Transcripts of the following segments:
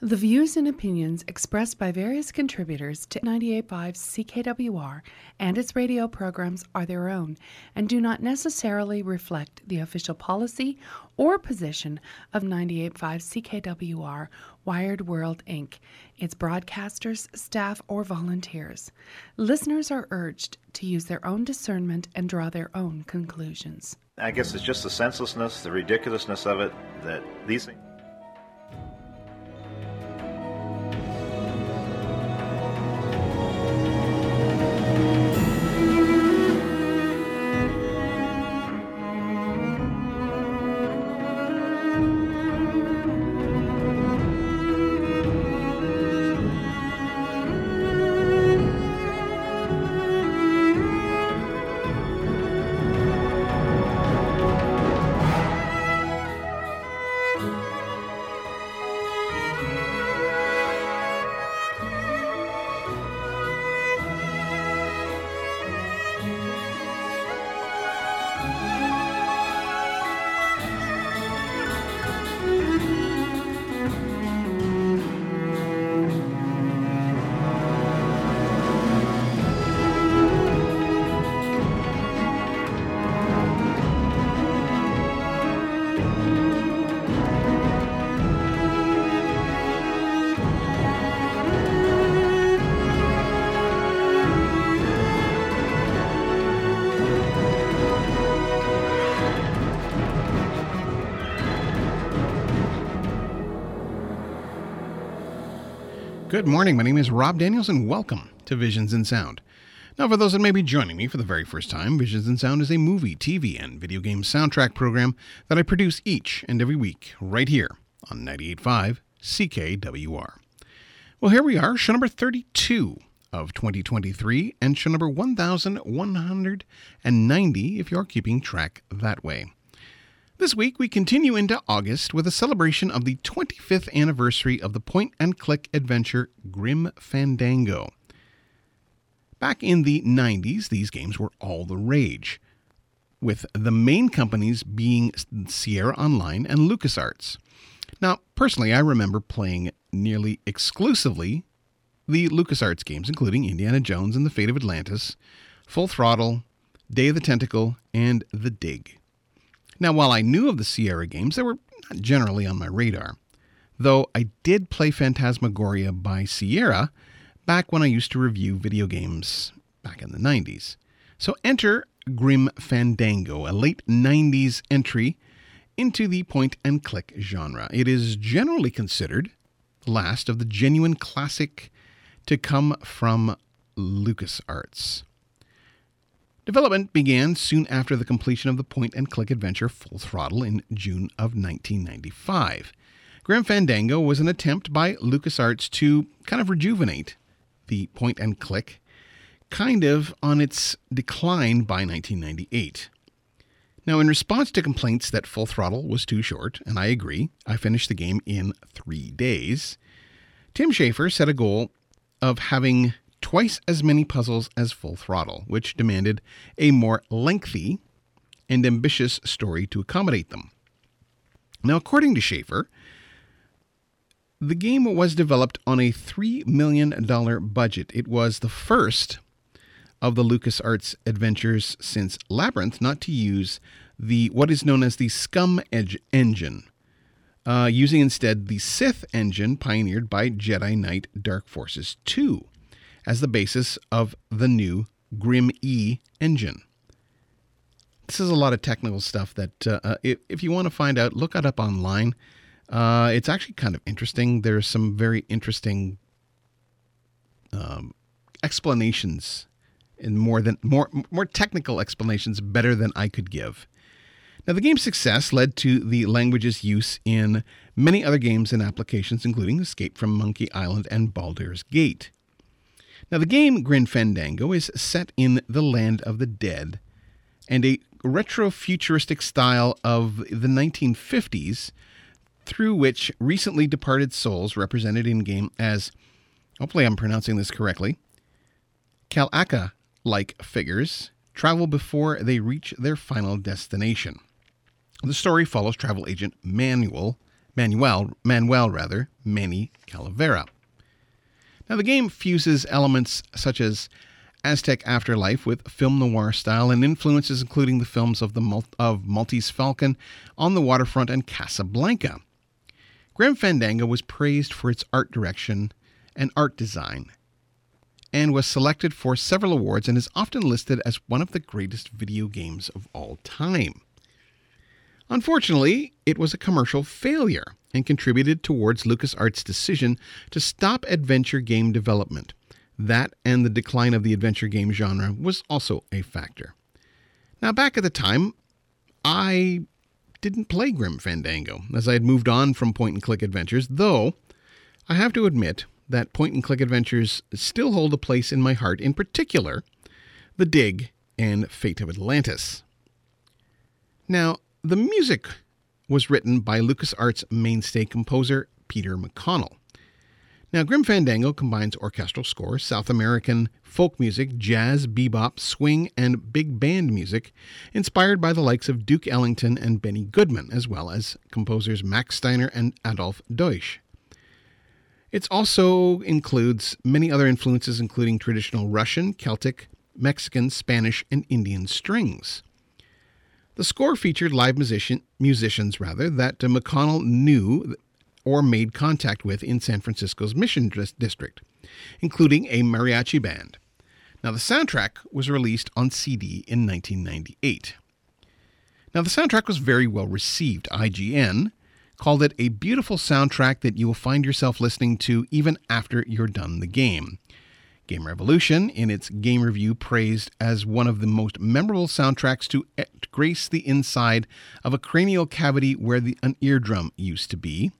The views and opinions expressed by various contributors to 985 CKWR and its radio programs are their own and do not necessarily reflect the official policy or position of 985 CKWR Wired World Inc., its broadcasters, staff, or volunteers. Listeners are urged to use their own discernment and draw their own conclusions. I guess it's just the senselessness, the ridiculousness of it that these things. Good morning. My name is Rob Daniels, and welcome to Visions in Sound. Now, for those that may be joining me for the very first time, Visions in Sound is a movie, TV, and video game soundtrack program that I produce each and every week right here on 98.5 CKWR. Well, here we are, show number 32 of 2023, and show number 1190 if you're keeping track that way. This week, we continue into August with a celebration of the 25th anniversary of the point and click adventure Grim Fandango. Back in the 90s, these games were all the rage, with the main companies being Sierra Online and LucasArts. Now, personally, I remember playing nearly exclusively the LucasArts games, including Indiana Jones and the Fate of Atlantis, Full Throttle, Day of the Tentacle, and The Dig. Now, while I knew of the Sierra games, they were not generally on my radar. Though I did play Phantasmagoria by Sierra back when I used to review video games back in the 90s. So enter Grim Fandango, a late 90s entry into the point and click genre. It is generally considered the last of the genuine classic to come from LucasArts. Development began soon after the completion of the point and click adventure Full Throttle in June of 1995. Grim Fandango was an attempt by LucasArts to kind of rejuvenate the point and click, kind of on its decline by 1998. Now, in response to complaints that Full Throttle was too short, and I agree, I finished the game in three days, Tim Schafer set a goal of having twice as many puzzles as Full Throttle, which demanded a more lengthy and ambitious story to accommodate them. Now, according to Schafer, the game was developed on a $3 million budget. It was the first of the LucasArts adventures since Labyrinth not to use the what is known as the Scum Edge engine, uh, using instead the Sith engine pioneered by Jedi Knight Dark Forces 2 as the basis of the new Grim E engine. This is a lot of technical stuff that, uh, uh, if, if, you want to find out, look it up online. Uh, it's actually kind of interesting. There's some very interesting um, explanations and more than more more technical explanations better than I could give. Now, the game's success led to the language's use in many other games and applications, including Escape from Monkey Island and Baldur's Gate. Now, the game Grim Fandango is set in the land of the dead and a retro futuristic style of the 1950s through which recently departed souls, represented in game as, hopefully I'm pronouncing this correctly, Calaca like figures, travel before they reach their final destination. The story follows travel agent Manuel, Manuel, Manuel rather, Manny Calavera. Now, the game fuses elements such as Aztec Afterlife with film noir style and influences including the films of, the, of Maltese Falcon, On the Waterfront, and Casablanca. Grim Fandango was praised for its art direction and art design, and was selected for several awards and is often listed as one of the greatest video games of all time. Unfortunately, it was a commercial failure and contributed towards LucasArts' decision to stop adventure game development. That and the decline of the adventure game genre was also a factor. Now, back at the time, I didn't play Grim Fandango, as I had moved on from point and click adventures, though I have to admit that point and click adventures still hold a place in my heart, in particular, The Dig and Fate of Atlantis. Now, the music was written by LucasArts mainstay composer Peter McConnell. Now, Grim Fandango combines orchestral score, South American folk music, jazz, bebop, swing, and big band music, inspired by the likes of Duke Ellington and Benny Goodman, as well as composers Max Steiner and Adolf Deutsch. It also includes many other influences, including traditional Russian, Celtic, Mexican, Spanish, and Indian strings. The score featured live musician, musicians rather that McConnell knew or made contact with in San Francisco's Mission District, including a mariachi band. Now, the soundtrack was released on CD in 1998. Now, the soundtrack was very well received. IGN called it a beautiful soundtrack that you will find yourself listening to even after you're done the game. Game Revolution, in its game review, praised as one of the most memorable soundtracks to grace the inside of a cranial cavity where the, an eardrum used to be.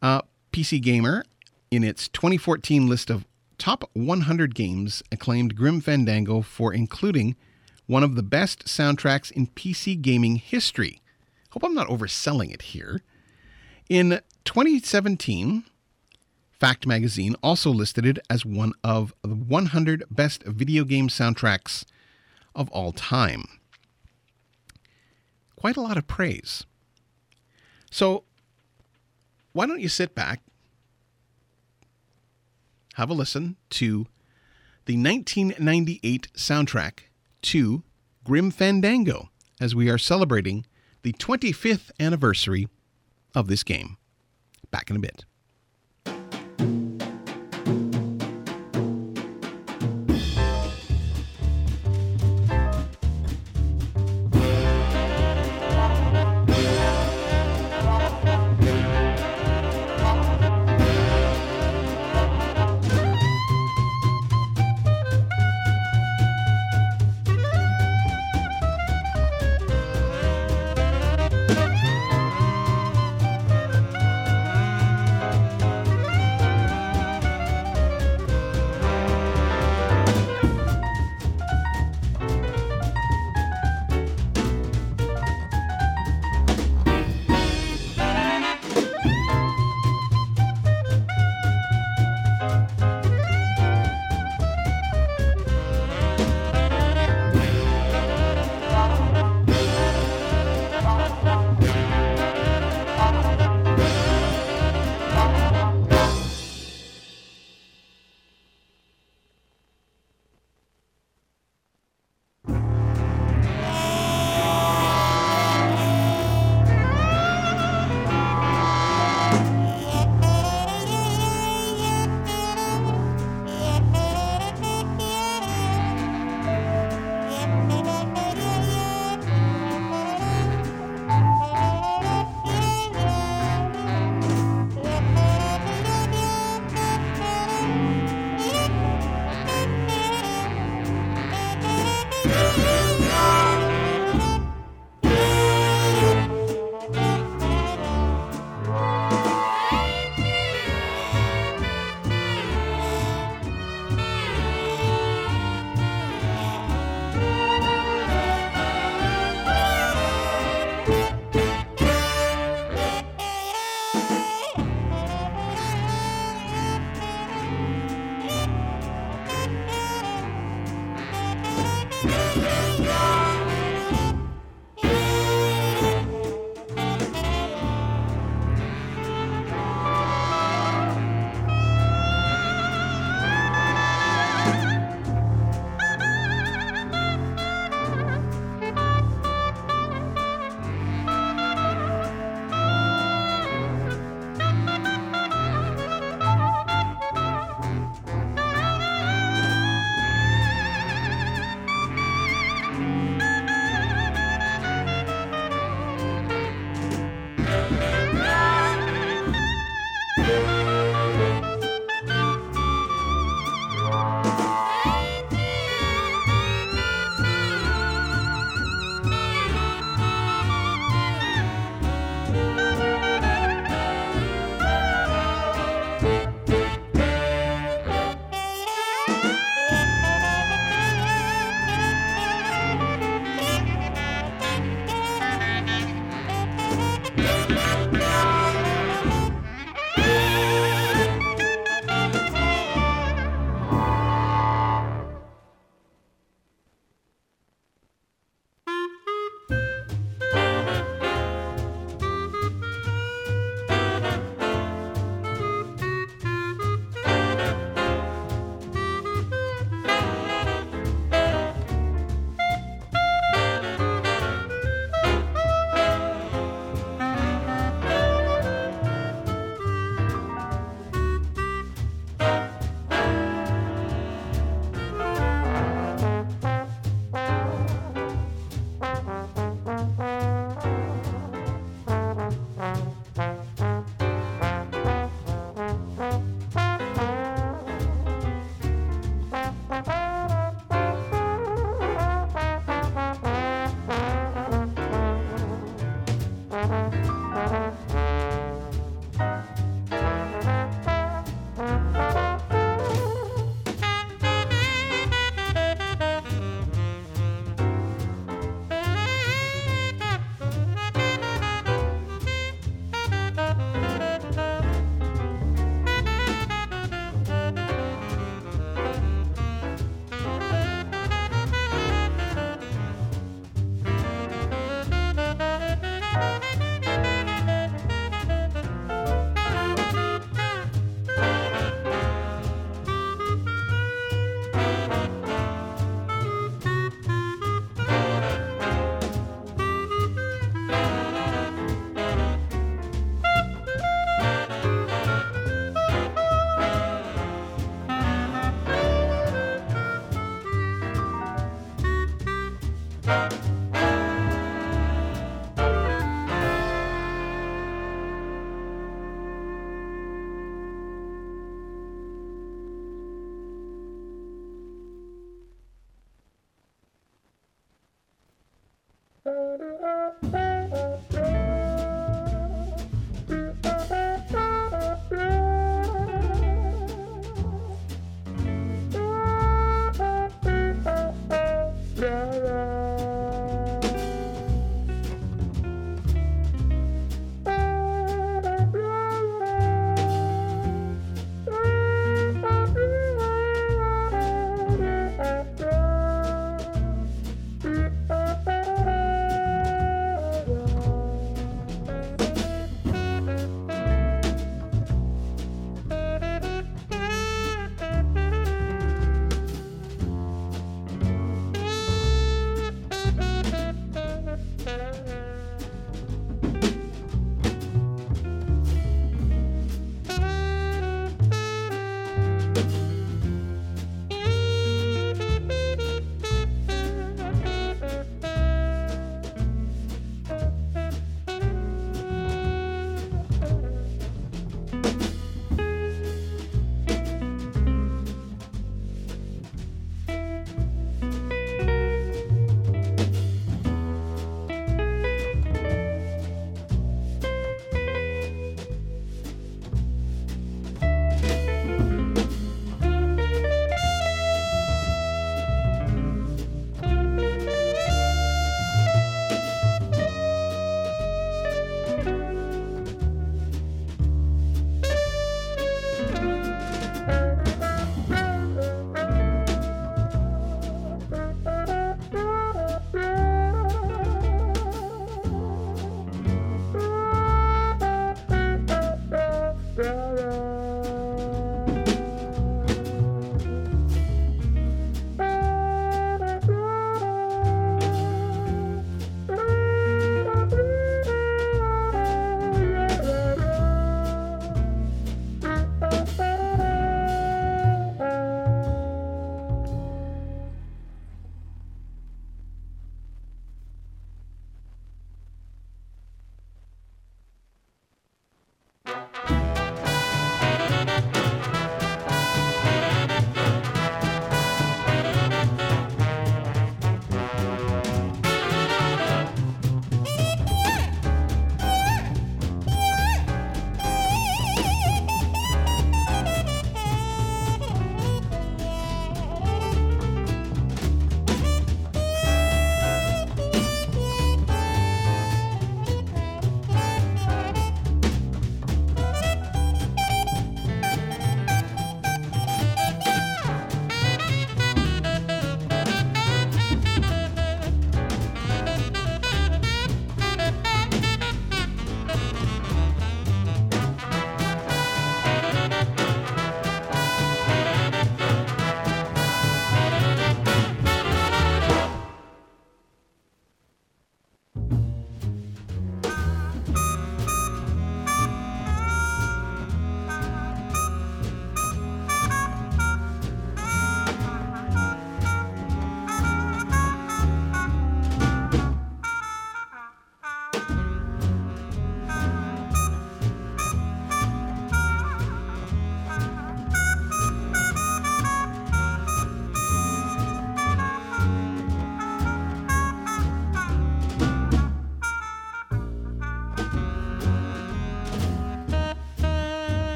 Uh, PC Gamer, in its 2014 list of top 100 games, acclaimed Grim Fandango for including one of the best soundtracks in PC gaming history. Hope I'm not overselling it here. In 2017, Fact Magazine also listed it as one of the 100 best video game soundtracks of all time. Quite a lot of praise. So, why don't you sit back, have a listen to the 1998 soundtrack to Grim Fandango as we are celebrating the 25th anniversary of this game. Back in a bit.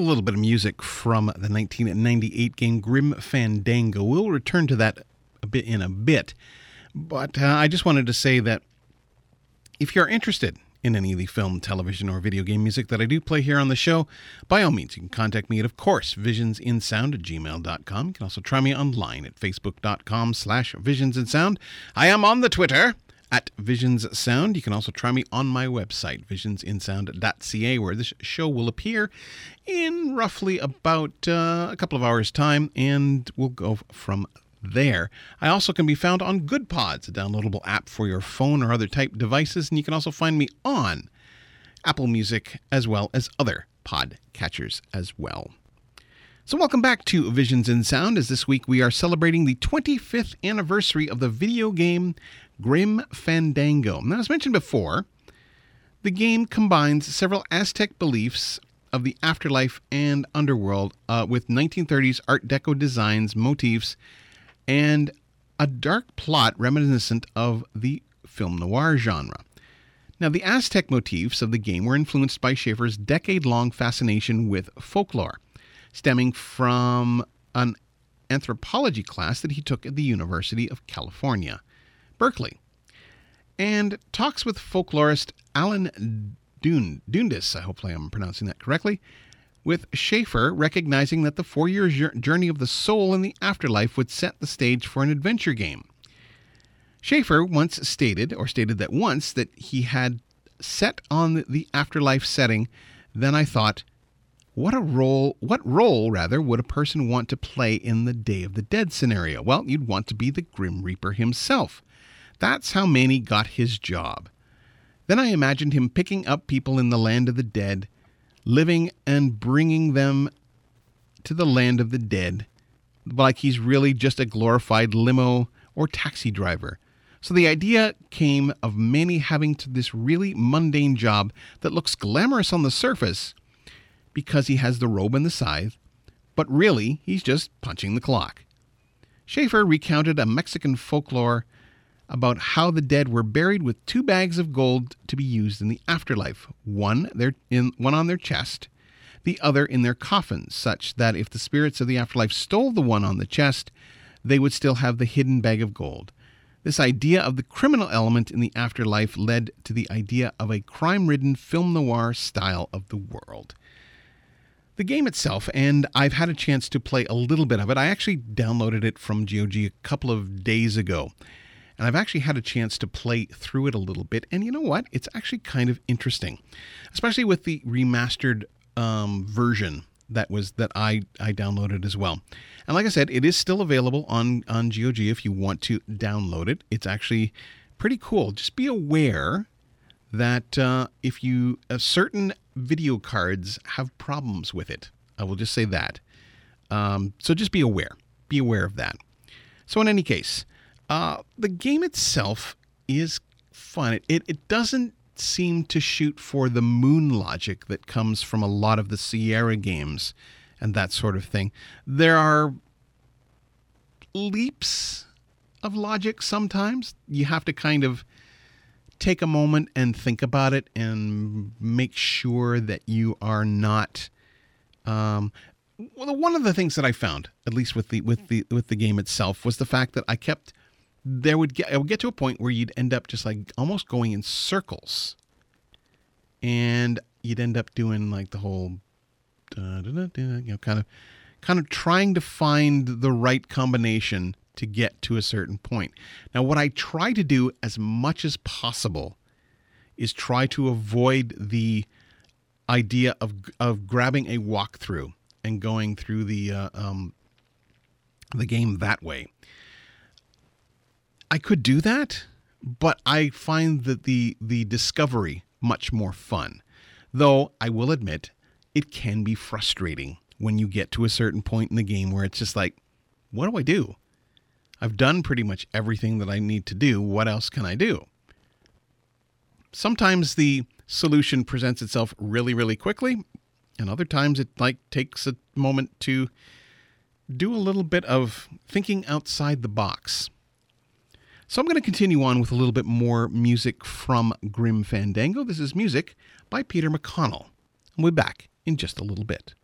A little bit of music from the 1998 game Grim Fandango. We'll return to that a bit in a bit. But uh, I just wanted to say that if you're interested in any of the film, television, or video game music that I do play here on the show, by all means, you can contact me at, of course, visionsinsound at gmail.com. You can also try me online at facebook.com slash visionsinsound. I am on the Twitter at Visions Sound. You can also try me on my website, visionsinsound.ca, where this show will appear in roughly about uh, a couple of hours' time, and we'll go from there. I also can be found on GoodPods, a downloadable app for your phone or other type devices, and you can also find me on Apple Music as well as other pod catchers as well. So, welcome back to Visions in Sound, as this week we are celebrating the 25th anniversary of the video game Grim Fandango. Now, as mentioned before, the game combines several Aztec beliefs of the afterlife and underworld uh, with 1930s Art Deco designs, motifs, and a dark plot reminiscent of the film noir genre. Now, the Aztec motifs of the game were influenced by Schafer's decade long fascination with folklore, stemming from an anthropology class that he took at the University of California, Berkeley. And talks with folklorist Alan Dundes, I hopefully I'm pronouncing that correctly, with Schafer recognizing that the four year journey of the soul in the afterlife would set the stage for an adventure game. Schafer once stated, or stated that once, that he had set on the afterlife setting, then I thought, what a role, what role rather, would a person want to play in the Day of the Dead scenario? Well, you'd want to be the Grim Reaper himself. That's how Manny got his job. Then I imagined him picking up people in the land of the dead living and bringing them to the land of the dead, like he's really just a glorified limo or taxi driver. So the idea came of Manny having to this really mundane job that looks glamorous on the surface because he has the robe and the scythe, but really he's just punching the clock. Schafer recounted a Mexican folklore about how the dead were buried with two bags of gold to be used in the afterlife, one, their, in, one on their chest, the other in their coffin, such that if the spirits of the afterlife stole the one on the chest, they would still have the hidden bag of gold. This idea of the criminal element in the afterlife led to the idea of a crime ridden film noir style of the world. The game itself, and I've had a chance to play a little bit of it, I actually downloaded it from GOG a couple of days ago. And I've actually had a chance to play through it a little bit. And you know what? It's actually kind of interesting, especially with the remastered um, version that was that I, I downloaded as well. And like I said, it is still available on, on GOG if you want to download it. It's actually pretty cool. Just be aware that uh, if you uh, certain video cards have problems with it. I will just say that. Um, so just be aware. Be aware of that. So in any case, uh, the game itself is fun. It, it, it doesn't seem to shoot for the moon logic that comes from a lot of the Sierra games and that sort of thing. There are leaps of logic sometimes. You have to kind of take a moment and think about it and make sure that you are not. Um, well, one of the things that I found, at least with the with the with the game itself, was the fact that I kept there would get I would get to a point where you'd end up just like almost going in circles, and you'd end up doing like the whole, you know, kind of kind of trying to find the right combination to get to a certain point. Now, what I try to do as much as possible is try to avoid the idea of, of grabbing a walkthrough and going through the uh, um, the game that way. I could do that, but I find that the the discovery much more fun. Though I will admit, it can be frustrating when you get to a certain point in the game where it's just like, what do I do? I've done pretty much everything that I need to do. What else can I do? Sometimes the solution presents itself really, really quickly, and other times it like takes a moment to do a little bit of thinking outside the box. So I'm going to continue on with a little bit more music from Grim Fandango. This is music by Peter McConnell. And we'll be back in just a little bit.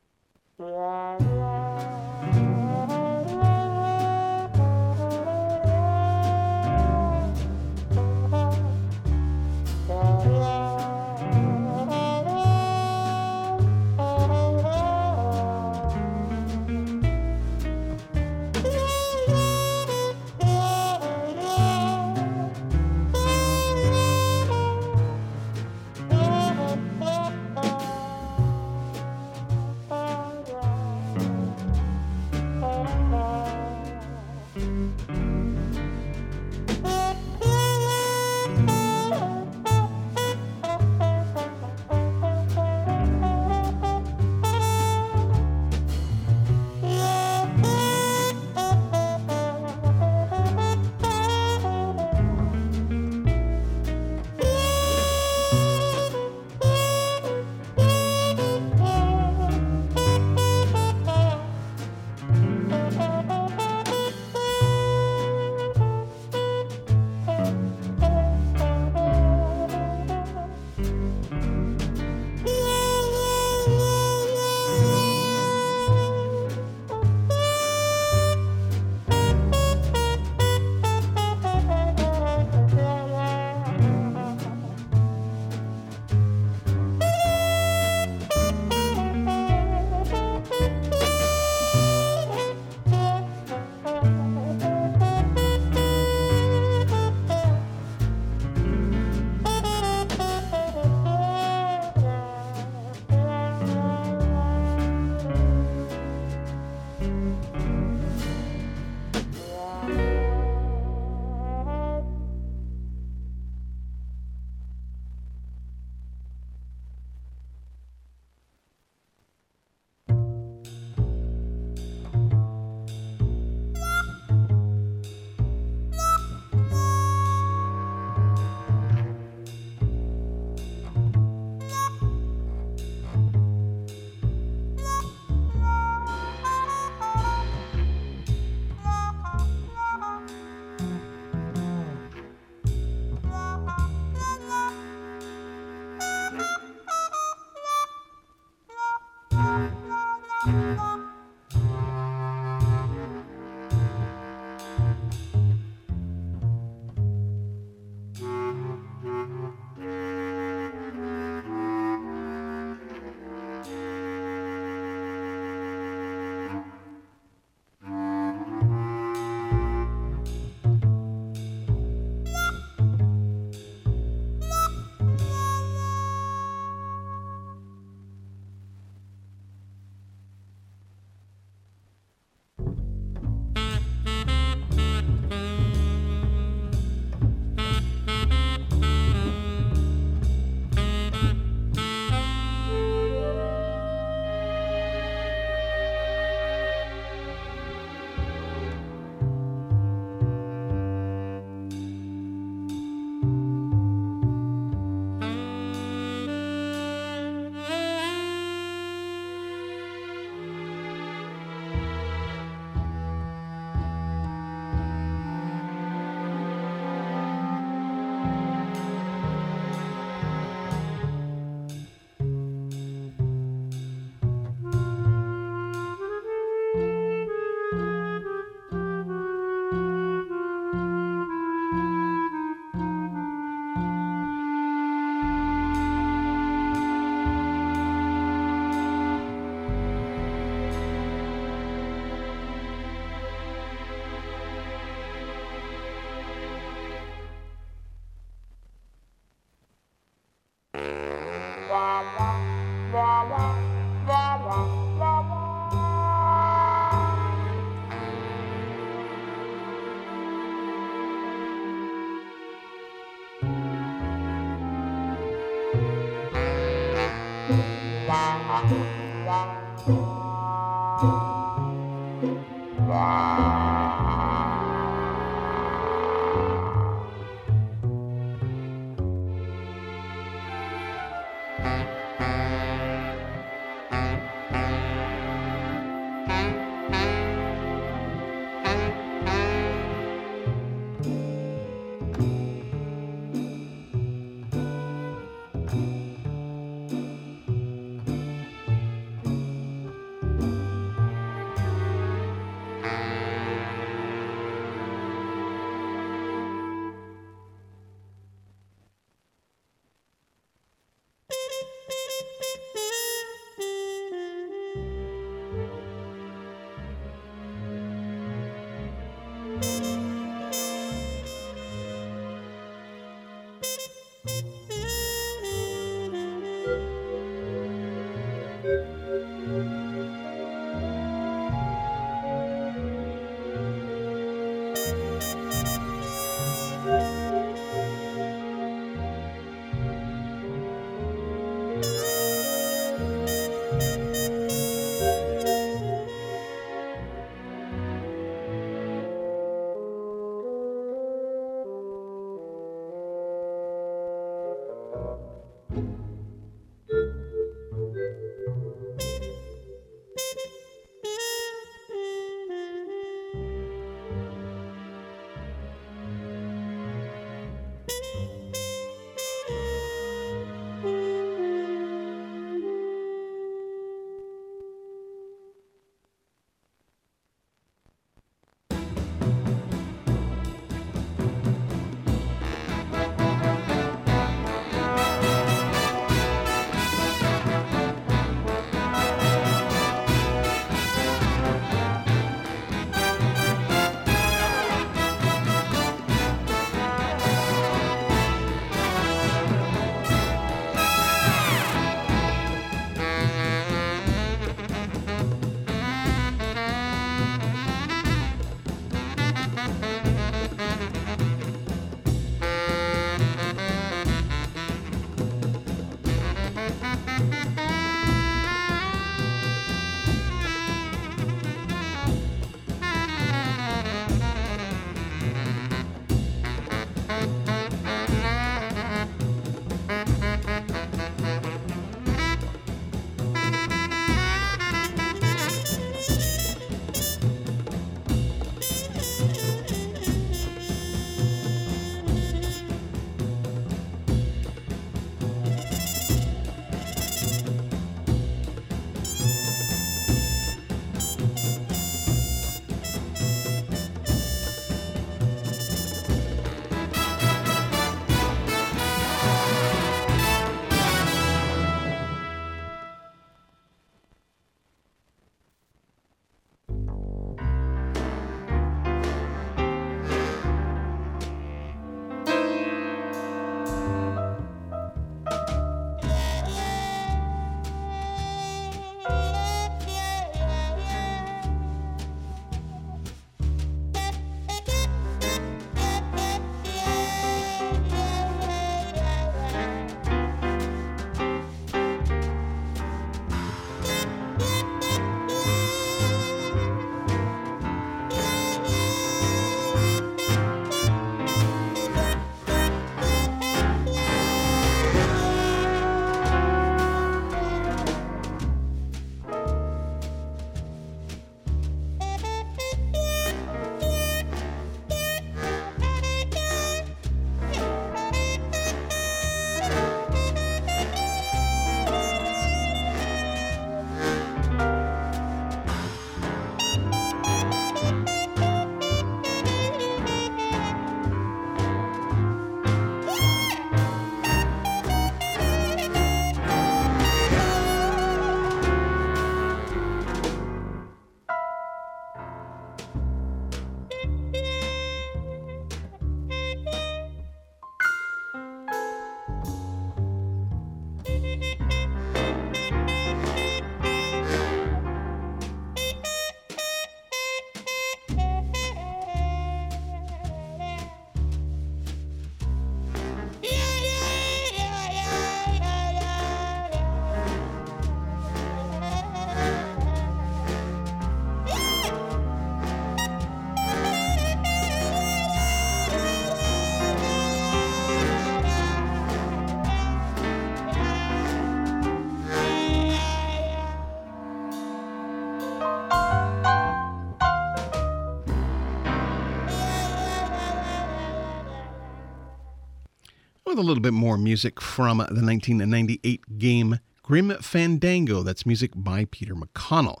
A little bit more music from the 1998 game Grim Fandango. That's music by Peter McConnell.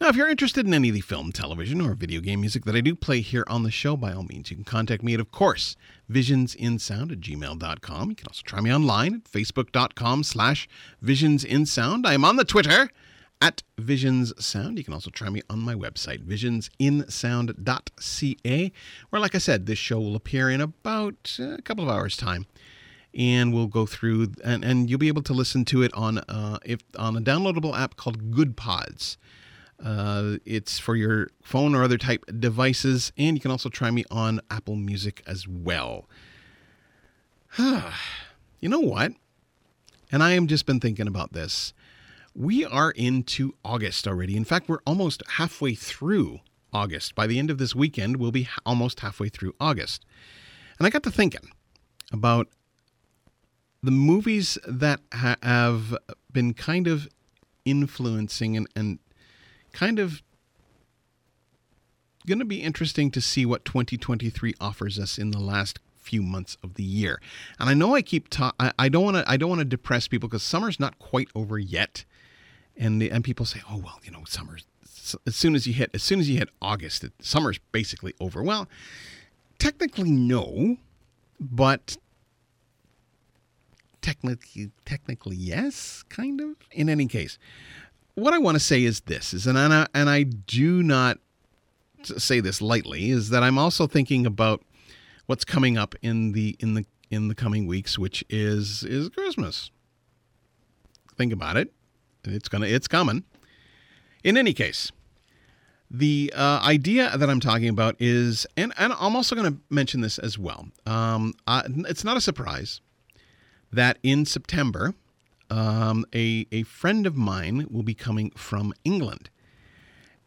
Now, if you're interested in any of the film, television, or video game music that I do play here on the show, by all means, you can contact me at, of course, visionsinsound at gmail.com. You can also try me online at facebook.com slash visionsinsound. I am on the Twitter at Visions Sound. You can also try me on my website, visionsinsound.ca, where, like I said, this show will appear in about uh, a couple of hours' time. And we'll go through, and, and you'll be able to listen to it on uh, if on a downloadable app called Good Pods. Uh, it's for your phone or other type devices, and you can also try me on Apple Music as well. you know what? And I have just been thinking about this. We are into August already. In fact, we're almost halfway through August. By the end of this weekend, we'll be almost halfway through August. And I got to thinking about the movies that ha- have been kind of influencing and, and kind of going to be interesting to see what 2023 offers us in the last few months of the year. And I know I keep ta- I, I don't want to I don't want to depress people because summer's not quite over yet. And the, and people say, "Oh, well, you know, summer's as soon as you hit as soon as you hit August, it, summer's basically over." Well, technically no, but technically technically yes, kind of. In any case, what I want to say is this: is and I, and I do not say this lightly, is that I'm also thinking about what's coming up in the in the in the coming weeks, which is is Christmas. Think about it; it's gonna it's coming. In any case, the uh, idea that I'm talking about is, and, and I'm also going to mention this as well. Um, uh, it's not a surprise that in September um, a, a friend of mine will be coming from England.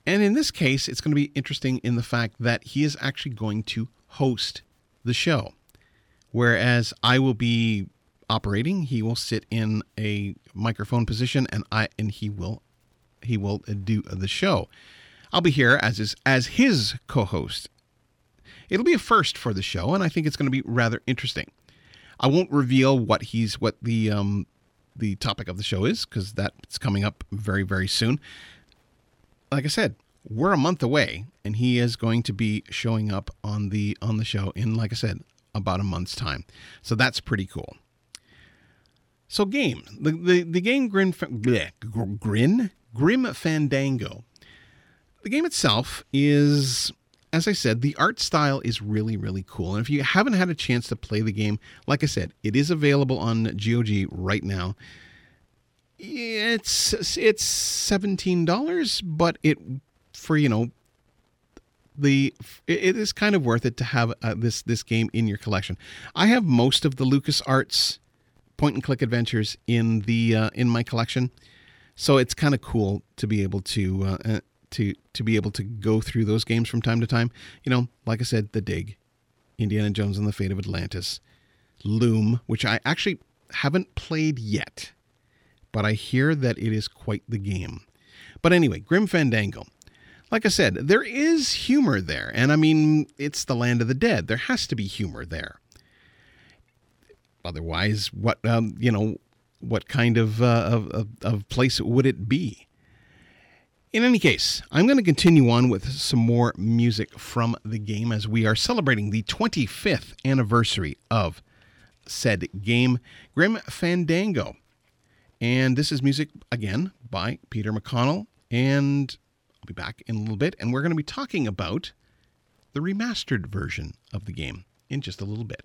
And in this case, it's going to be interesting in the fact that he is actually going to host the show. Whereas I will be operating, he will sit in a microphone position and I and he will he will do the show. I'll be here as his as his co-host. It'll be a first for the show and I think it's going to be rather interesting. I won't reveal what he's what the um, the topic of the show is because that's coming up very, very soon. Like I said, we're a month away, and he is going to be showing up on the on the show in, like I said, about a month's time. So that's pretty cool. So game the the, the game Grin bleh, Grin Grim Fandango. The game itself is as I said, the art style is really, really cool. And if you haven't had a chance to play the game, like I said, it is available on GOG right now. It's it's seventeen dollars, but it for you know the it is kind of worth it to have uh, this this game in your collection. I have most of the Lucas Arts point and click adventures in the uh, in my collection, so it's kind of cool to be able to uh, to to be able to go through those games from time to time. You know, like I said, The Dig, Indiana Jones and the Fate of Atlantis, Loom, which I actually haven't played yet, but I hear that it is quite the game. But anyway, Grim Fandango. Like I said, there is humor there, and I mean, it's the land of the dead. There has to be humor there. Otherwise, what um, you know, what kind of, uh, of, of place would it be? In any case, I'm going to continue on with some more music from the game as we are celebrating the 25th anniversary of said game, Grim Fandango. And this is music, again, by Peter McConnell. And I'll be back in a little bit, and we're going to be talking about the remastered version of the game in just a little bit.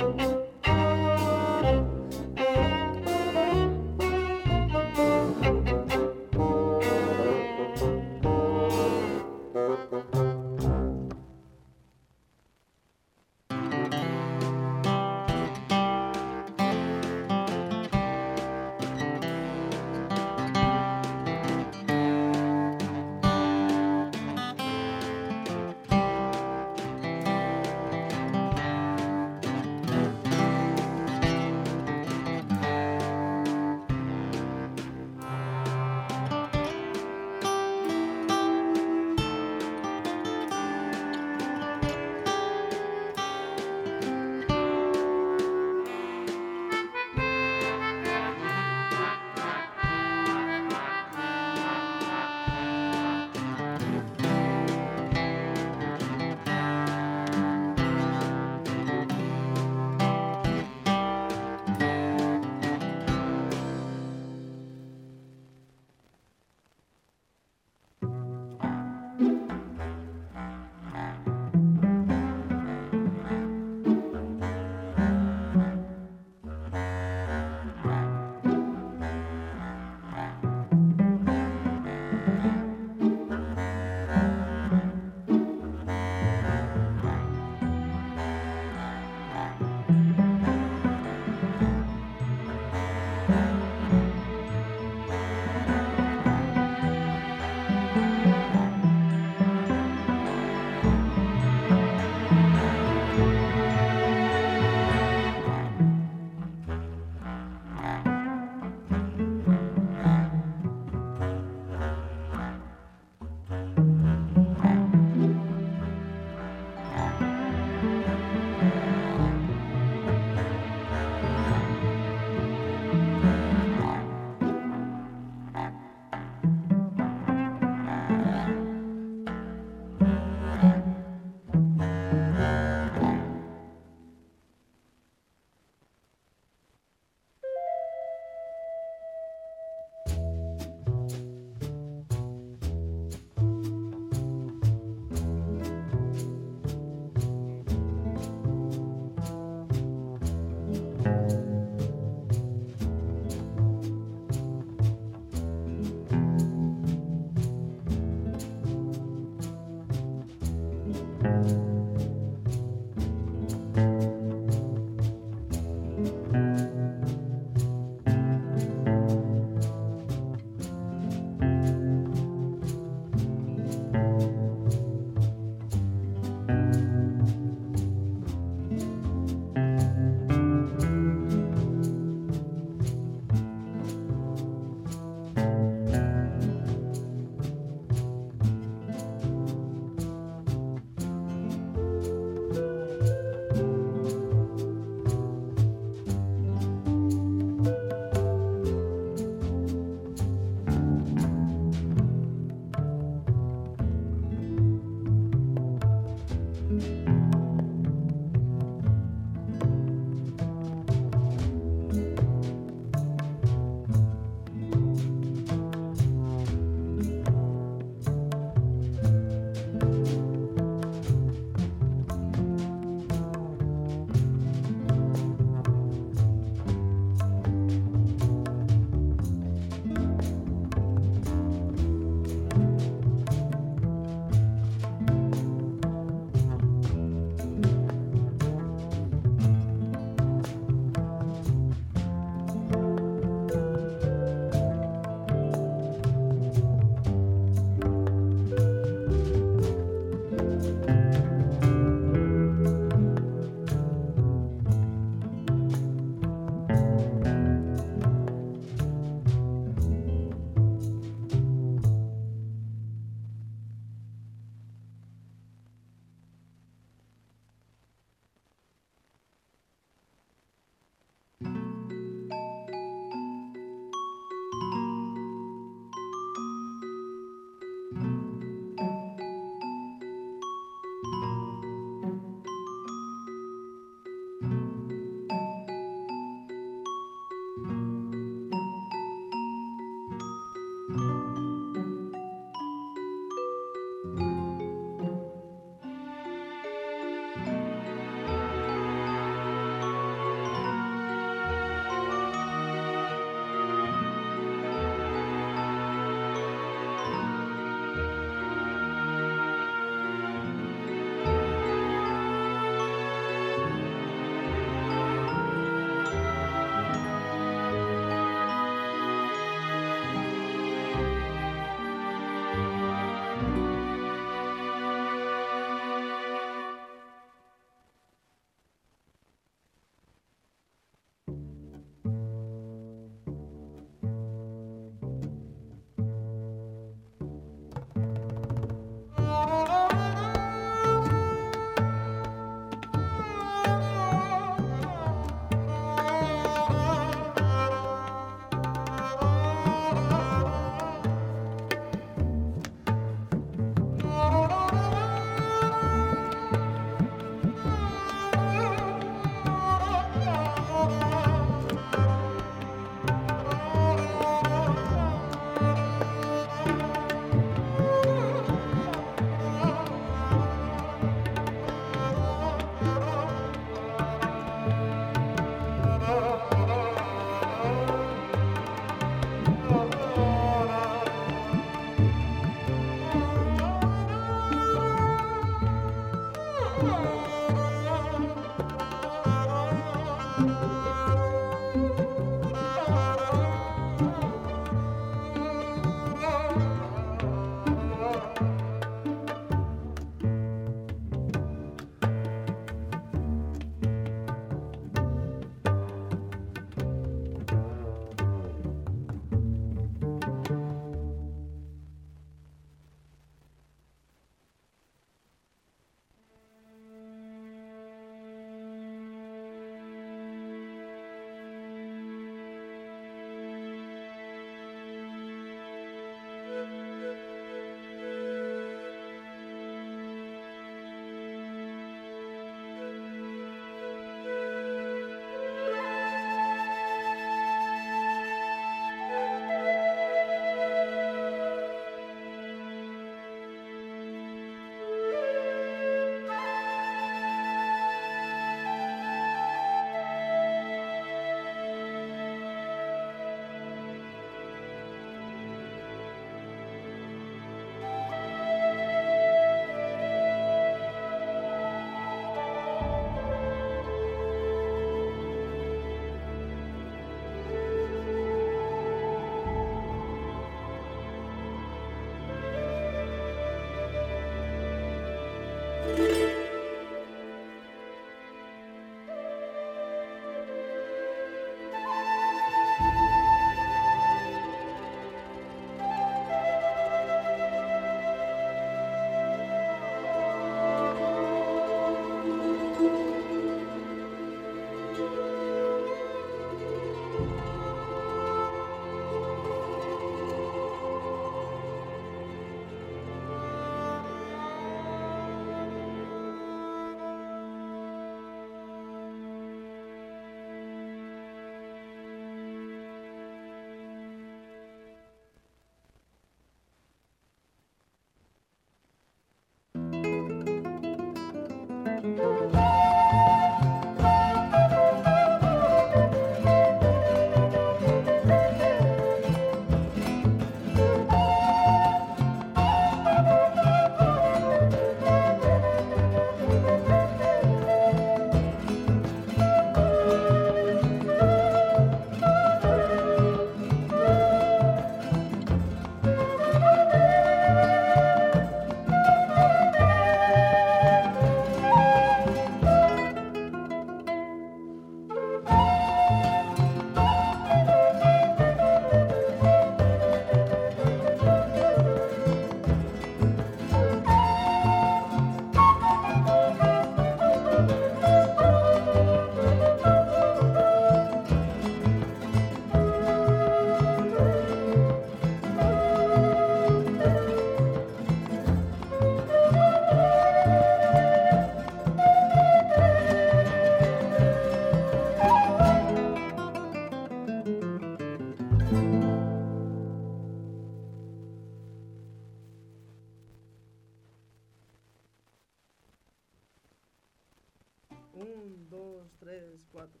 Dos, tres, cuatro.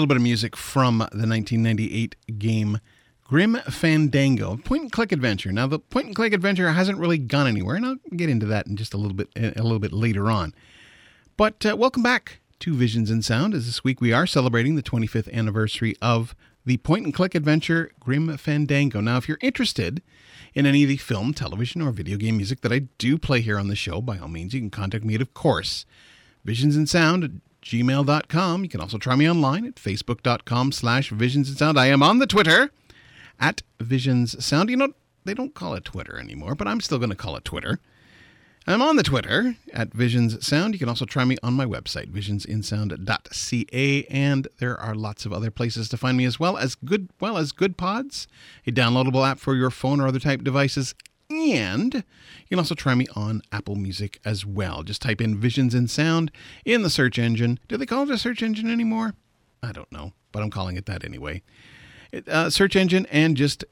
Little bit of music from the 1998 game Grim Fandango, point and click adventure. Now, the point and click adventure hasn't really gone anywhere, and I'll get into that in just a little bit a little bit later on. But uh, welcome back to Visions in Sound, as this week we are celebrating the 25th anniversary of the point and click adventure Grim Fandango. Now, if you're interested in any of the film, television, or video game music that I do play here on the show, by all means, you can contact me at, of course, Visions in Sound gmail.com. You can also try me online at facebook.com slash visions and sound. I am on the Twitter at visions sound. You know, they don't call it Twitter anymore, but I'm still going to call it Twitter. I'm on the Twitter at Visions Sound. You can also try me on my website, visionsinsound.ca, and there are lots of other places to find me as well as good well as Good Pods, a downloadable app for your phone or other type devices. And you can also try me on Apple Music as well. Just type in Visions in Sound in the search engine. Do they call it a search engine anymore? I don't know, but I'm calling it that anyway. It, uh, search engine, and just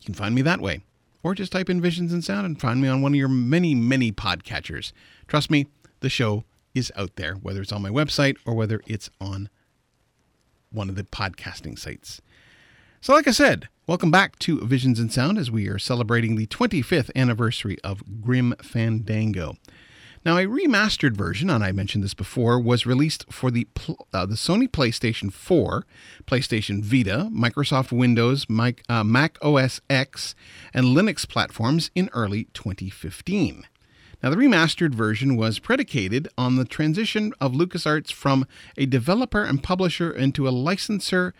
you can find me that way or just type in Visions in Sound and find me on one of your many, many podcatchers. Trust me, the show is out there, whether it's on my website or whether it's on one of the podcasting sites. So, like I said, welcome back to Visions in Sound as we are celebrating the 25th anniversary of Grim Fandango. Now, a remastered version, and I mentioned this before, was released for the uh, the Sony PlayStation 4, PlayStation Vita, Microsoft Windows, Mac, uh, Mac OS X, and Linux platforms in early 2015. Now, the remastered version was predicated on the transition of LucasArts from a developer and publisher into a licensor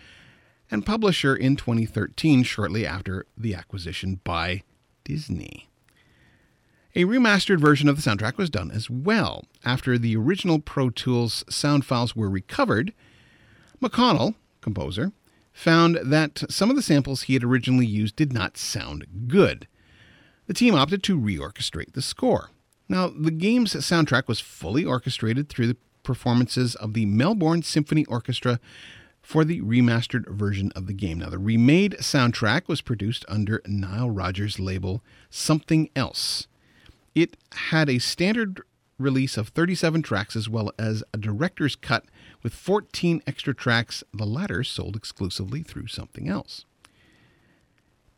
and publisher in 2013, shortly after the acquisition by Disney. A remastered version of the soundtrack was done as well. After the original Pro Tools sound files were recovered, McConnell, composer, found that some of the samples he had originally used did not sound good. The team opted to reorchestrate the score. Now, the game's soundtrack was fully orchestrated through the performances of the Melbourne Symphony Orchestra for the remastered version of the game. Now, the remade soundtrack was produced under Nile Rodgers' label Something Else. It had a standard release of 37 tracks as well as a director's cut with 14 extra tracks, the latter sold exclusively through something else.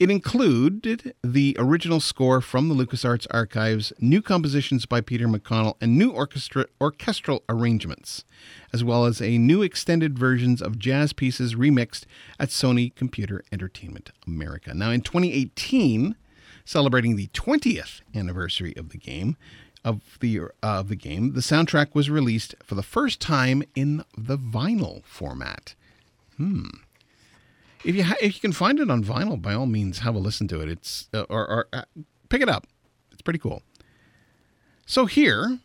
It included the original score from the LucasArts archives, new compositions by Peter McConnell, and new orchestra, orchestral arrangements, as well as a new extended versions of jazz pieces remixed at Sony Computer Entertainment America. Now, in 2018, celebrating the 20th anniversary of the game. Of the of the game, the soundtrack was released for the first time in the vinyl format. Hmm. If you ha- if you can find it on vinyl, by all means, have a listen to it. It's uh, or, or uh, pick it up. It's pretty cool. So here,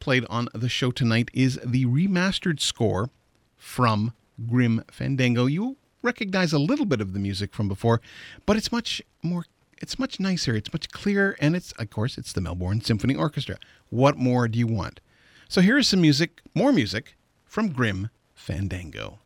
played on the show tonight, is the remastered score from Grim Fandango. You recognize a little bit of the music from before, but it's much more it's much nicer, it's much clearer, and it's, of course, it's the Melbourne Symphony Orchestra. What more do you want? So here is some music, more music, from Grim Fandango.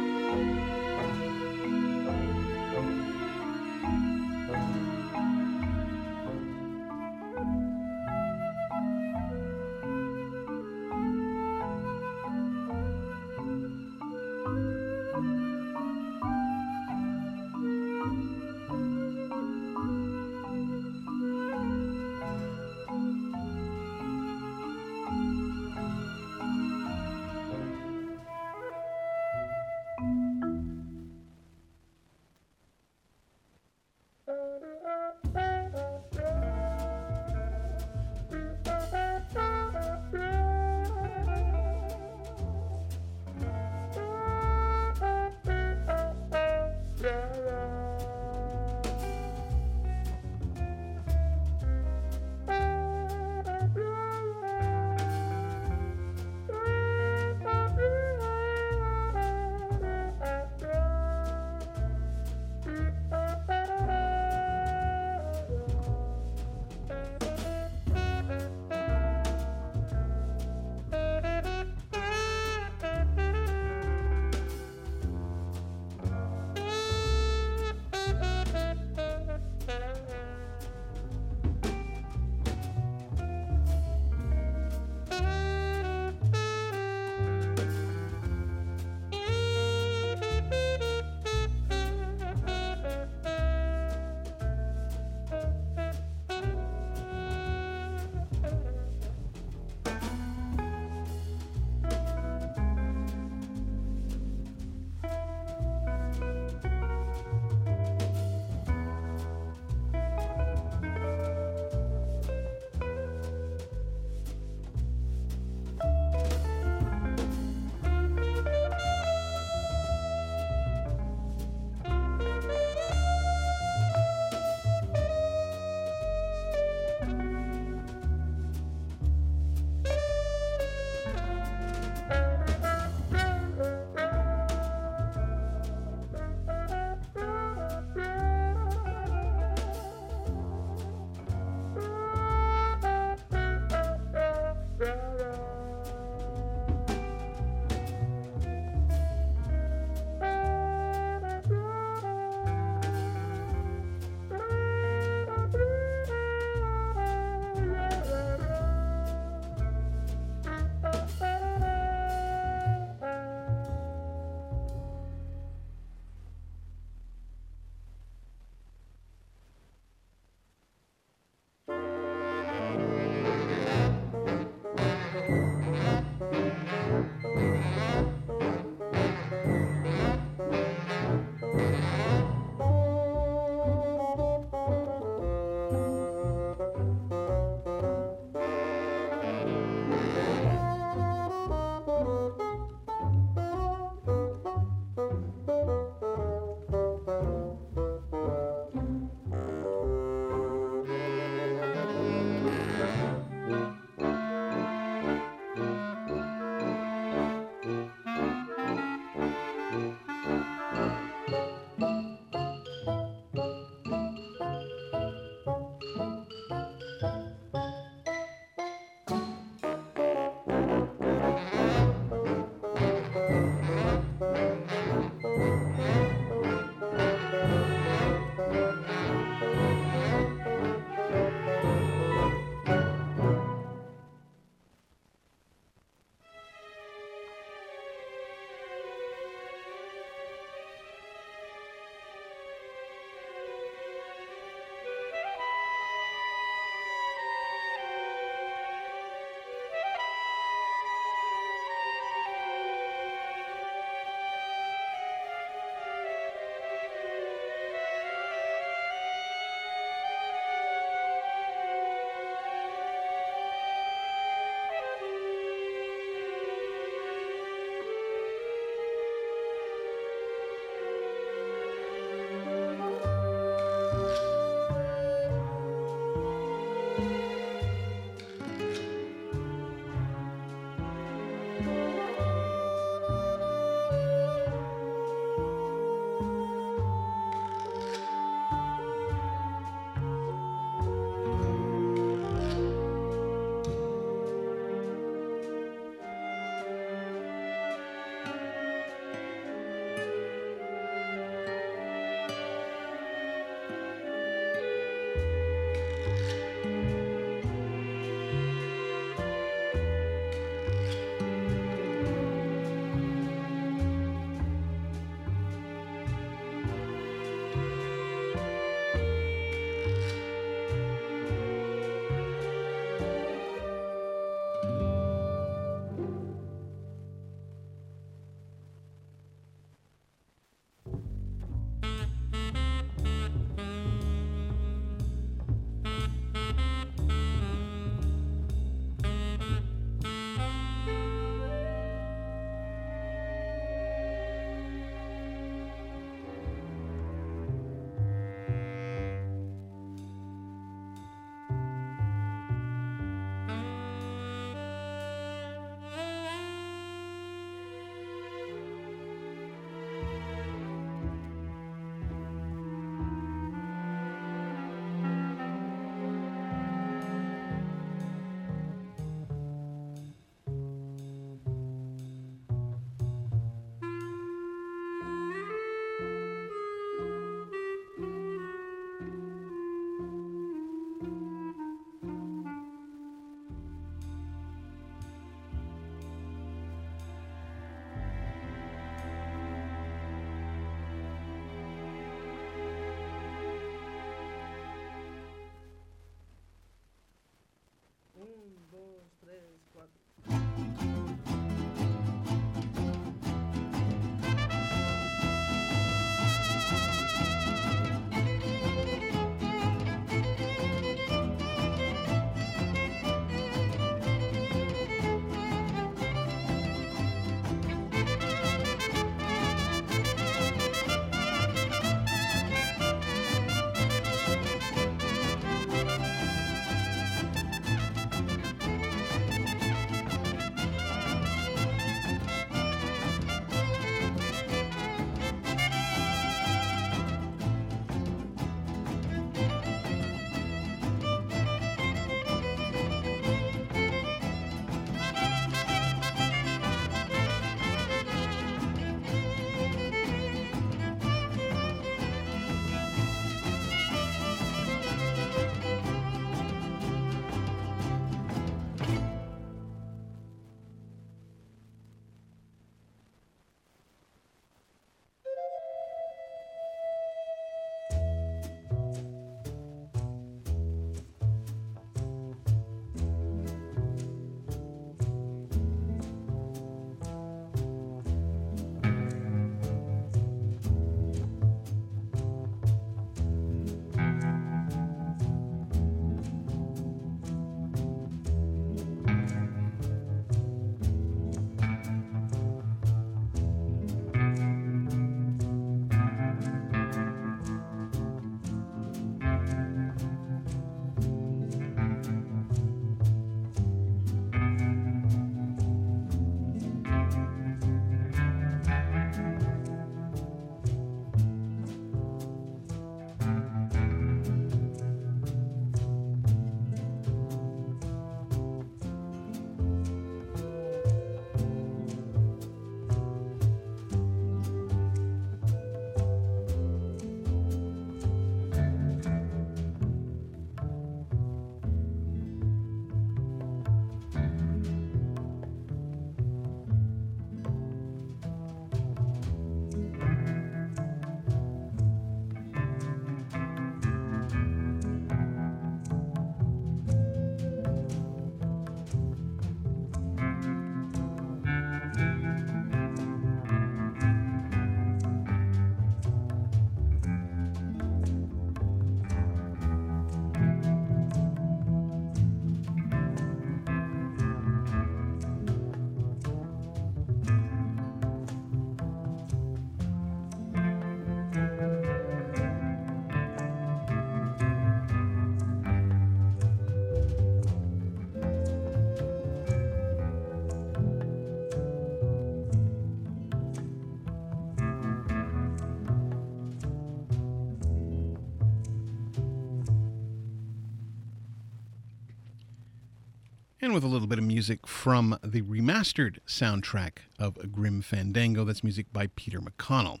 And with a little bit of music from the remastered soundtrack of Grim Fandango. That's music by Peter McConnell.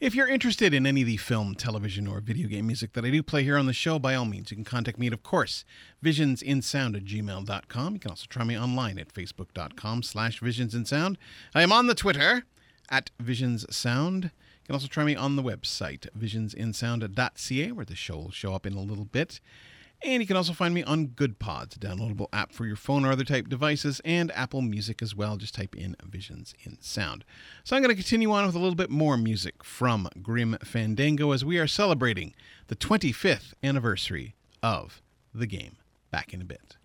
If you're interested in any of the film, television, or video game music that I do play here on the show, by all means, you can contact me at, of course, visionsinsound at gmail.com. You can also try me online at facebook.com slash visionsinsound. I am on the Twitter at visionssound. You can also try me on the website, visionsinsound.ca, where the show will show up in a little bit. And you can also find me on GoodPods, a downloadable app for your phone or other type devices, and Apple Music as well. Just type in Visions in Sound. So I'm going to continue on with a little bit more music from Grim Fandango as we are celebrating the 25th anniversary of the game. Back in a bit.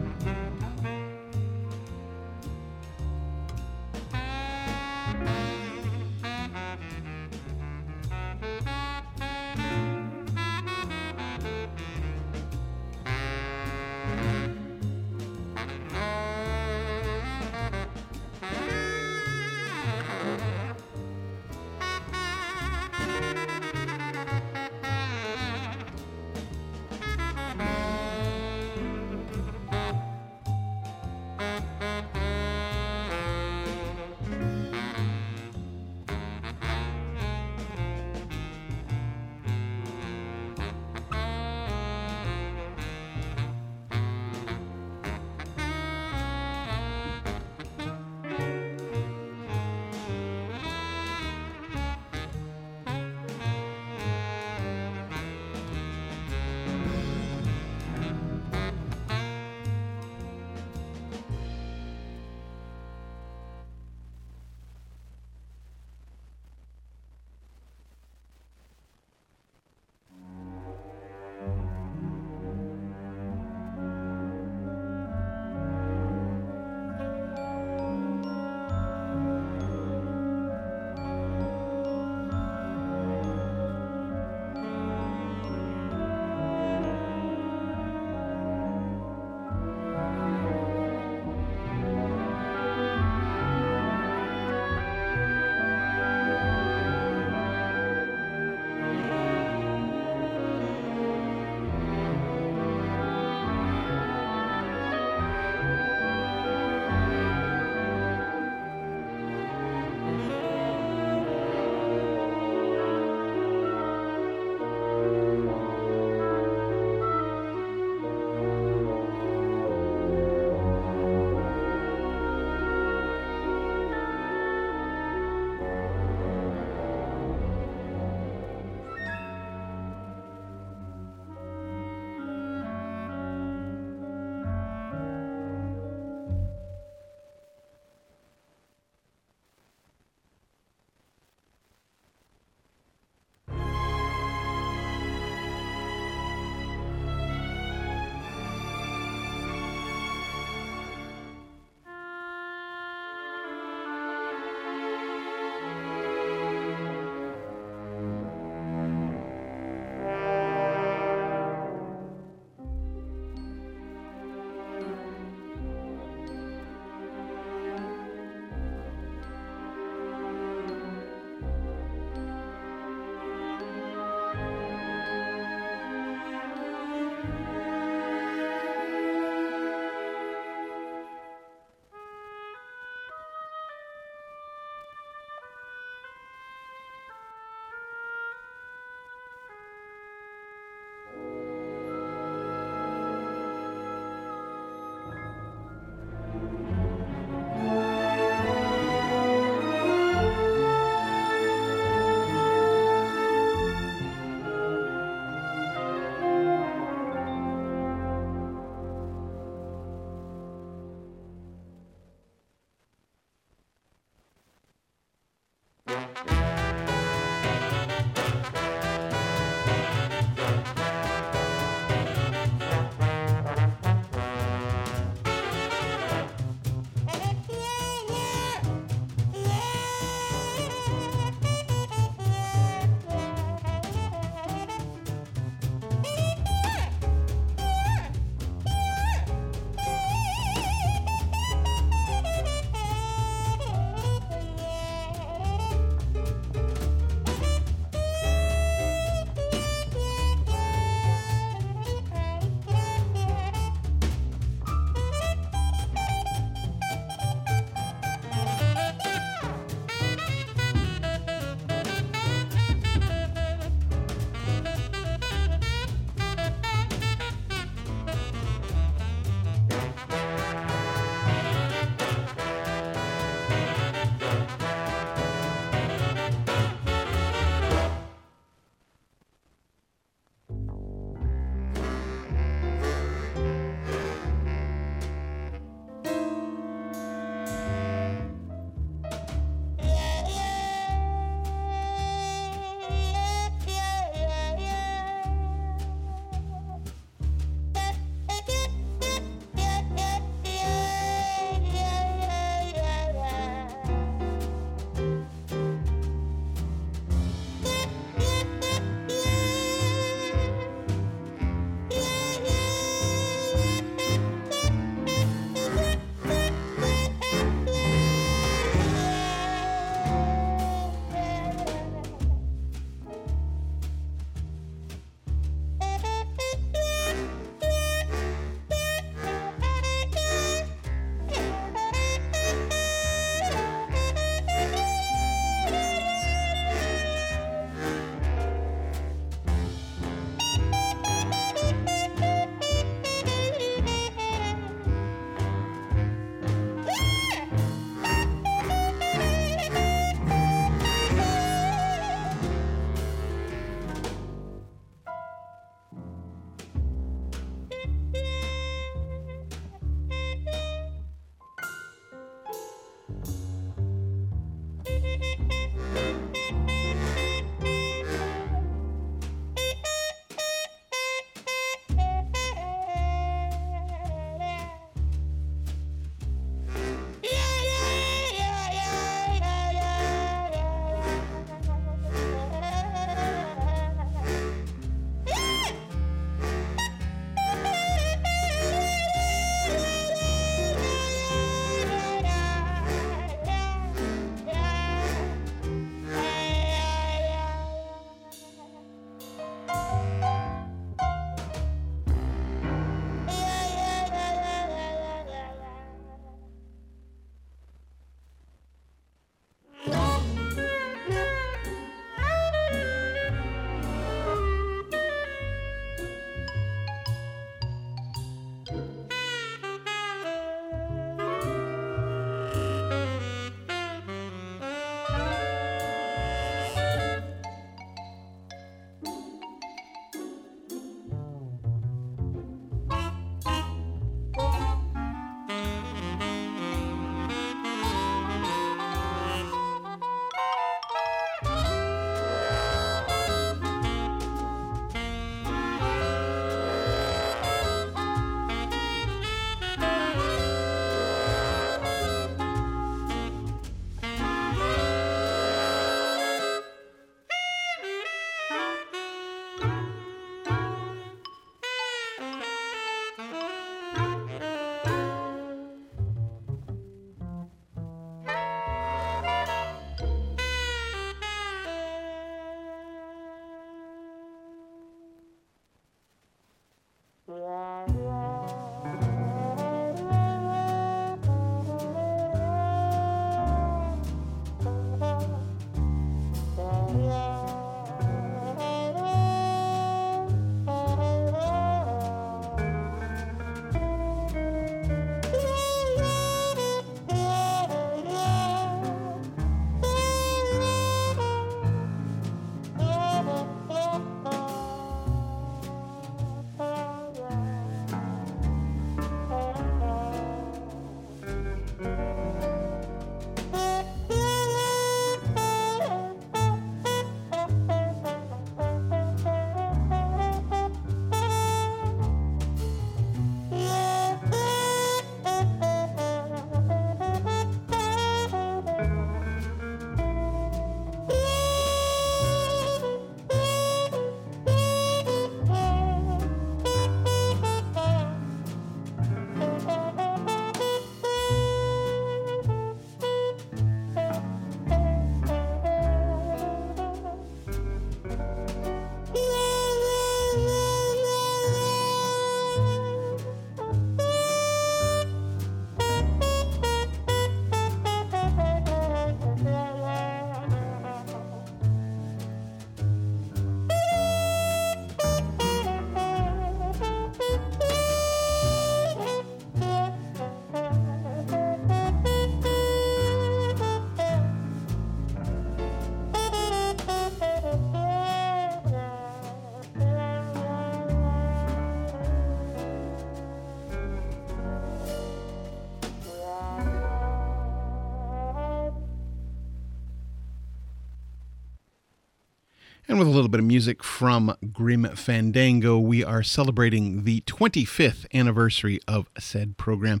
And with a little bit of music from Grim Fandango, we are celebrating the 25th anniversary of said program,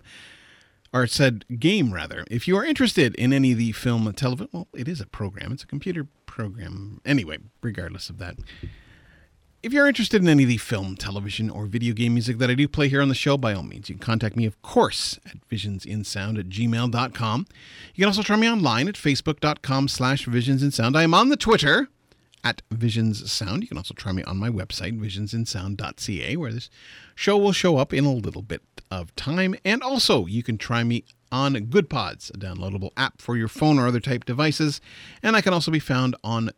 or said game, rather. If you are interested in any of the film, television, well, it is a program, it's a computer program. Anyway, regardless of that. If you're interested in any of the film, television, or video game music that I do play here on the show, by all means, you can contact me, of course, at visionsinsound at gmail.com. You can also try me online at facebook.com slash visionsinsound. I am on the Twitter at Visions Sound. You can also try me on my website, visionsinsound.ca, where this show will show up in a little bit of time. And also, you can try me on GoodPods, a downloadable app for your phone or other type devices. And I can also be found on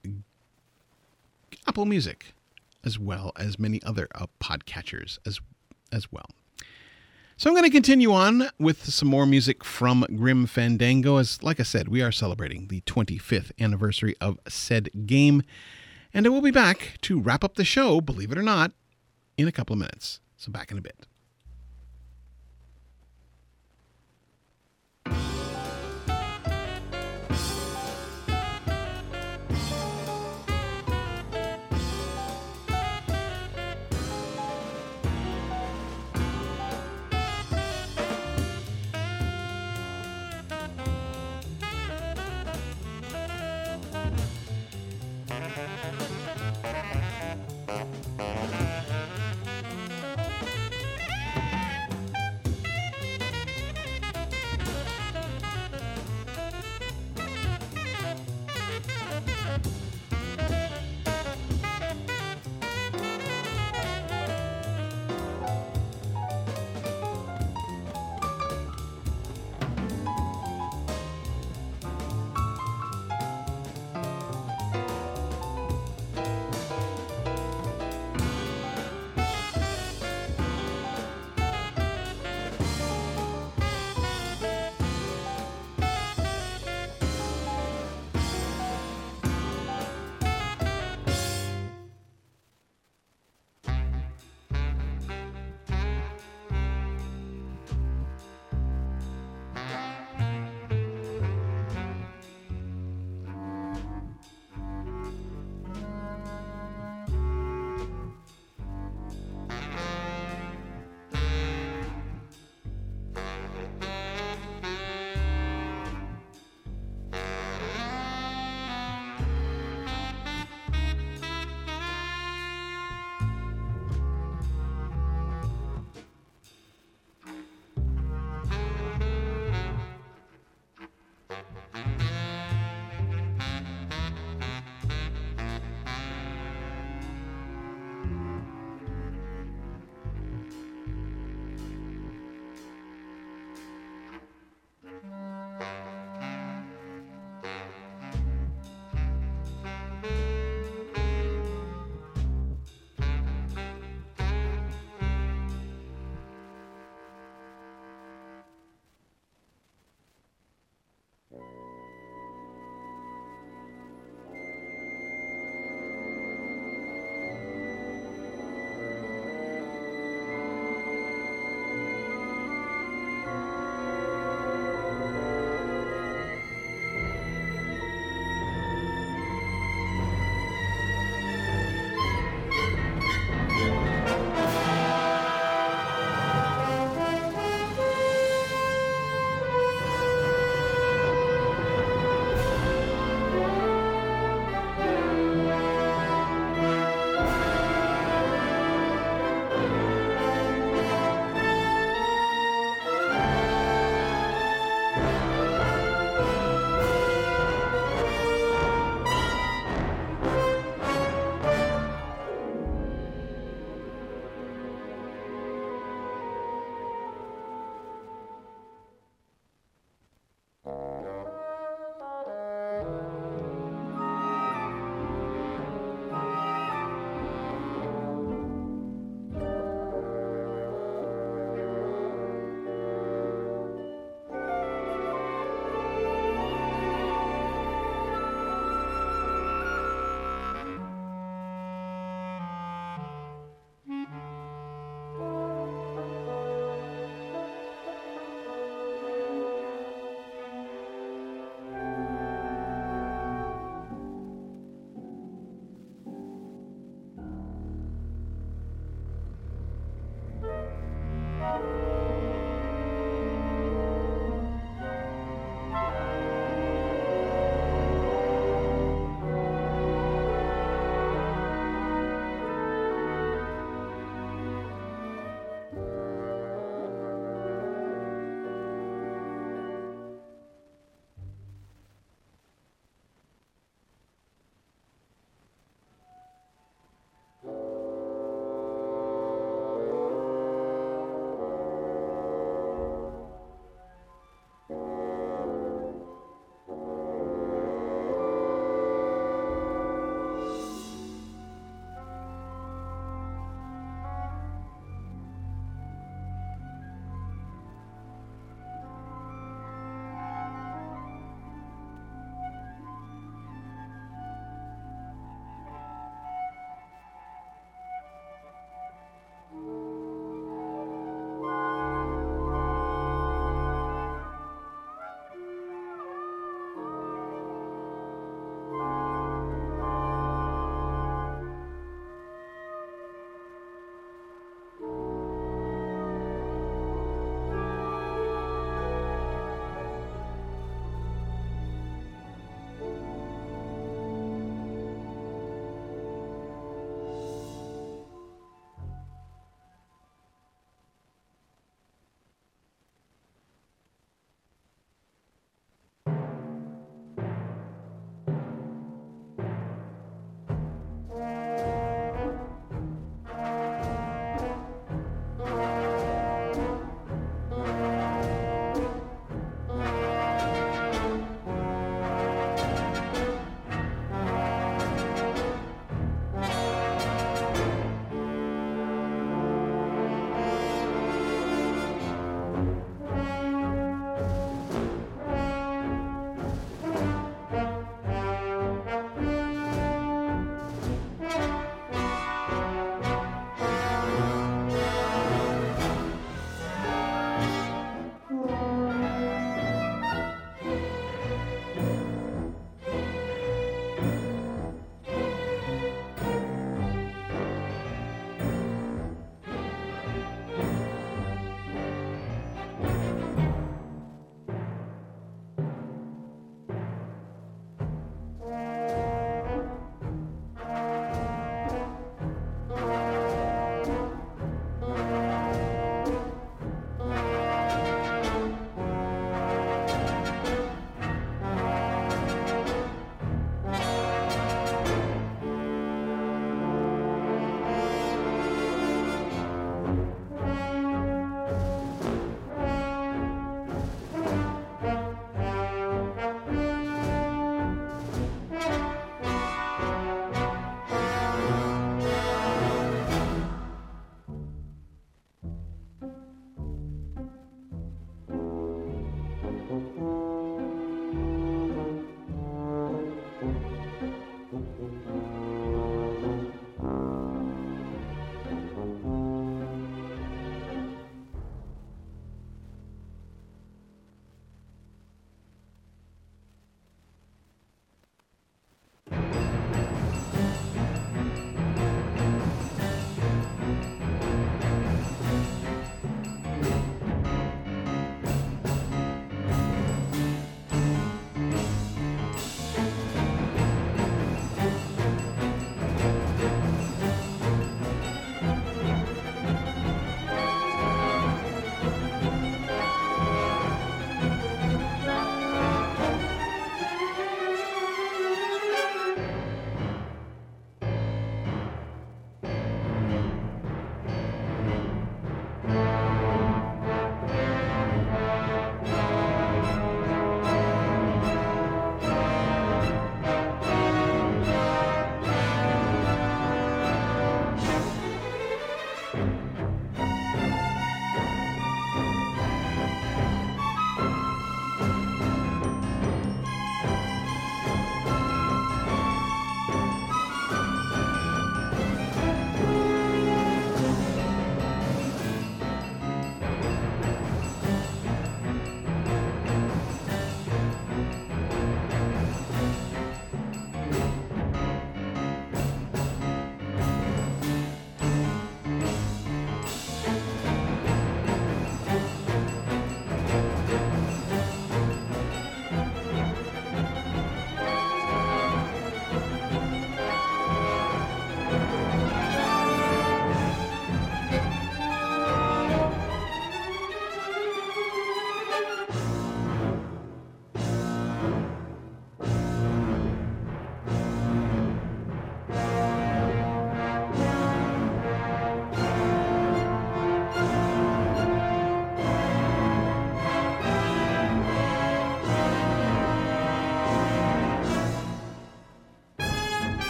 Apple Music, as well as many other uh, podcatchers as, as well. So I'm going to continue on with some more music from Grim Fandango. As, like I said, we are celebrating the 25th anniversary of said game. And I will be back to wrap up the show, believe it or not, in a couple of minutes. So back in a bit.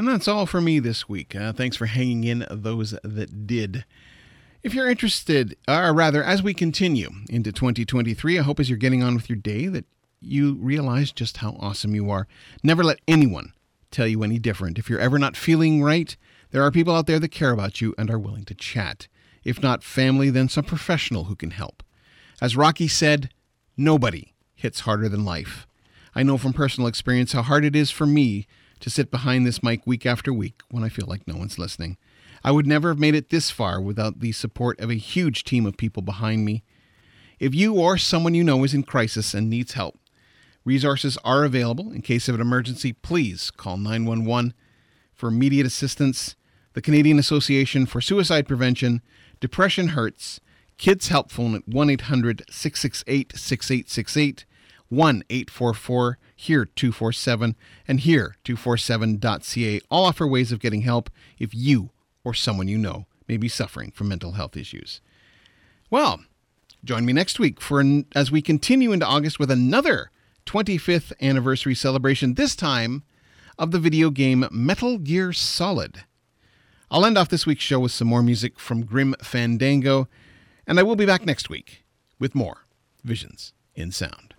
And that's all for me this week. Uh, thanks for hanging in, those that did. If you're interested, or rather, as we continue into 2023, I hope as you're getting on with your day that you realize just how awesome you are. Never let anyone tell you any different. If you're ever not feeling right, there are people out there that care about you and are willing to chat. If not family, then some professional who can help. As Rocky said, nobody hits harder than life. I know from personal experience how hard it is for me to sit behind this mic week after week when I feel like no one's listening. I would never have made it this far without the support of a huge team of people behind me. If you or someone you know is in crisis and needs help, resources are available. In case of an emergency, please call 911 for immediate assistance. The Canadian Association for Suicide Prevention, Depression Hurts, Kids Help Phone at 1 800 668 6868, 1 844 here 247 and here 247.ca all offer ways of getting help if you or someone you know may be suffering from mental health issues. Well, join me next week for an, as we continue into August with another 25th anniversary celebration this time of the video game Metal Gear Solid. I'll end off this week's show with some more music from Grim Fandango, and I will be back next week with more Visions in Sound.